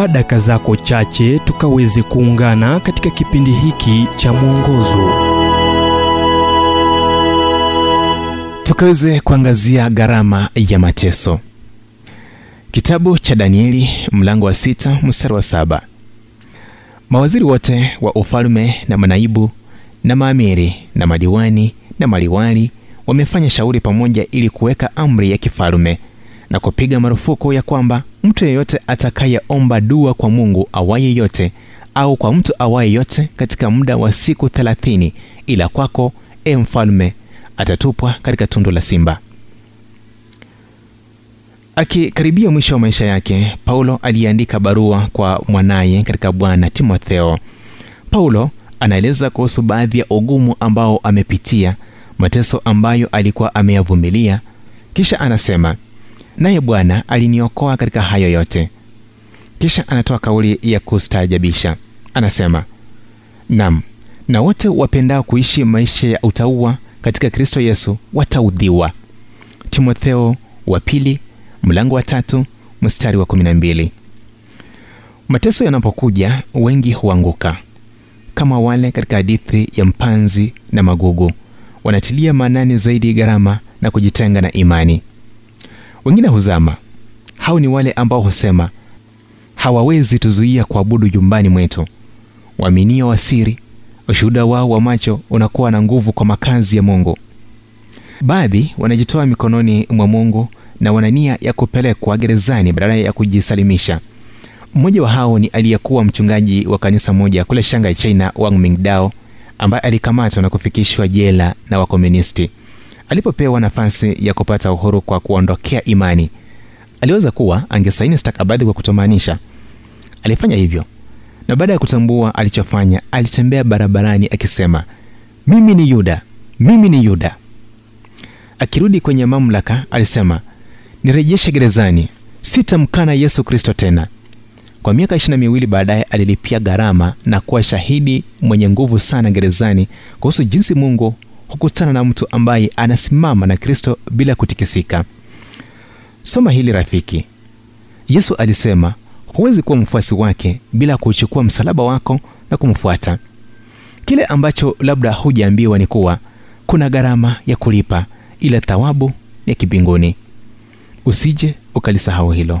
chukua daka zako chache tukaweze kuungana katika kipindi hiki cha mwongozo. Tukaweze kuangazia gharama ya mateso. Kitabu cha danieli mlango wa sita mstari wa saba. Mawaziri wote wa ufalme na manaibu na maamiri na madiwani na maliwali wamefanya shauri pamoja ili kuweka amri ya kifalume na kupiga marufuku ya kwamba mtu yeyote atakayeomba dua kwa mungu awaye yote au kwa mtu awaye yote katika muda wa siku thelathini ila kwako e mfalme atatupwa katika tundu la simba. Akikaribia mwisho wa maisha yake paulo aliandika barua kwa mwanaye katika bwana timotheo. Paulo anaeleza kuhusu baadhi ya ugumu ambao amepitia mateso ambayo alikuwa ameyavumilia. Kisha anasema naye bwana aliniokoa katika hayo yote. Kisha anatoa kauli ya kustaajabisha. Anasema nam na wote wapendao kuishi maisha ya utauwa katika kristo yesu wataudhiwa. Timotheo wa pili mlango wa tatu mstari wa kumi na mbili. Mateso yanapokuja wengi huanguka. Kama wale katika hadithi ya mpanzi na magugu wanatilia maanani zaidi gharama na kujitenga na imani wengine huzama. Hao ni wale ambao husema hawawezi tuzuia kuabudu jumbani mwetu. Waaminio wa siri ushuhuda wao wa macho unakuwa na nguvu kwa makazi ya mungu. Baadhi wanajitoa mikononi mwa mungu na wana nia ya kupelekwa gerezani badala ya kujisalimisha. Mmoja wa hao ni aliyekuwa mchungaji wa kanisa moja kule shanghai china wang mingdao ambaye alikamatwa na kufikishwa jela na wakomunisti alipopewa nafasi ya kupata uhuru kwa kuondokea imani aliweza kuwa angesaini stakabadhi kwa kutomaanisha. Alifanya hivyo na baada ya kutambua alichofanya alitembea barabarani akisema mimi ni yuda mimi ni yuda. Akirudi kwenye mamlaka alisema nirejeshe gerezani sitamkana yesu kristo tena. Kwa miaka ishirina miwili baadaye alilipia gharama na kuwa shahidi mwenye nguvu sana gerezani kuhusu jinsi mungu hukutana na mtu ambaye anasimama na kristo bila kutikisika. Soma hili rafiki. Yesu alisema huwezi kuwa mfuasi wake bila kuchukua msalaba wako na kumfuata. Kile ambacho labda hujaambiwa ni kuwa kuna gharama ya kulipa ila thawabu ya kibinguni. Usije ukalisahau hilo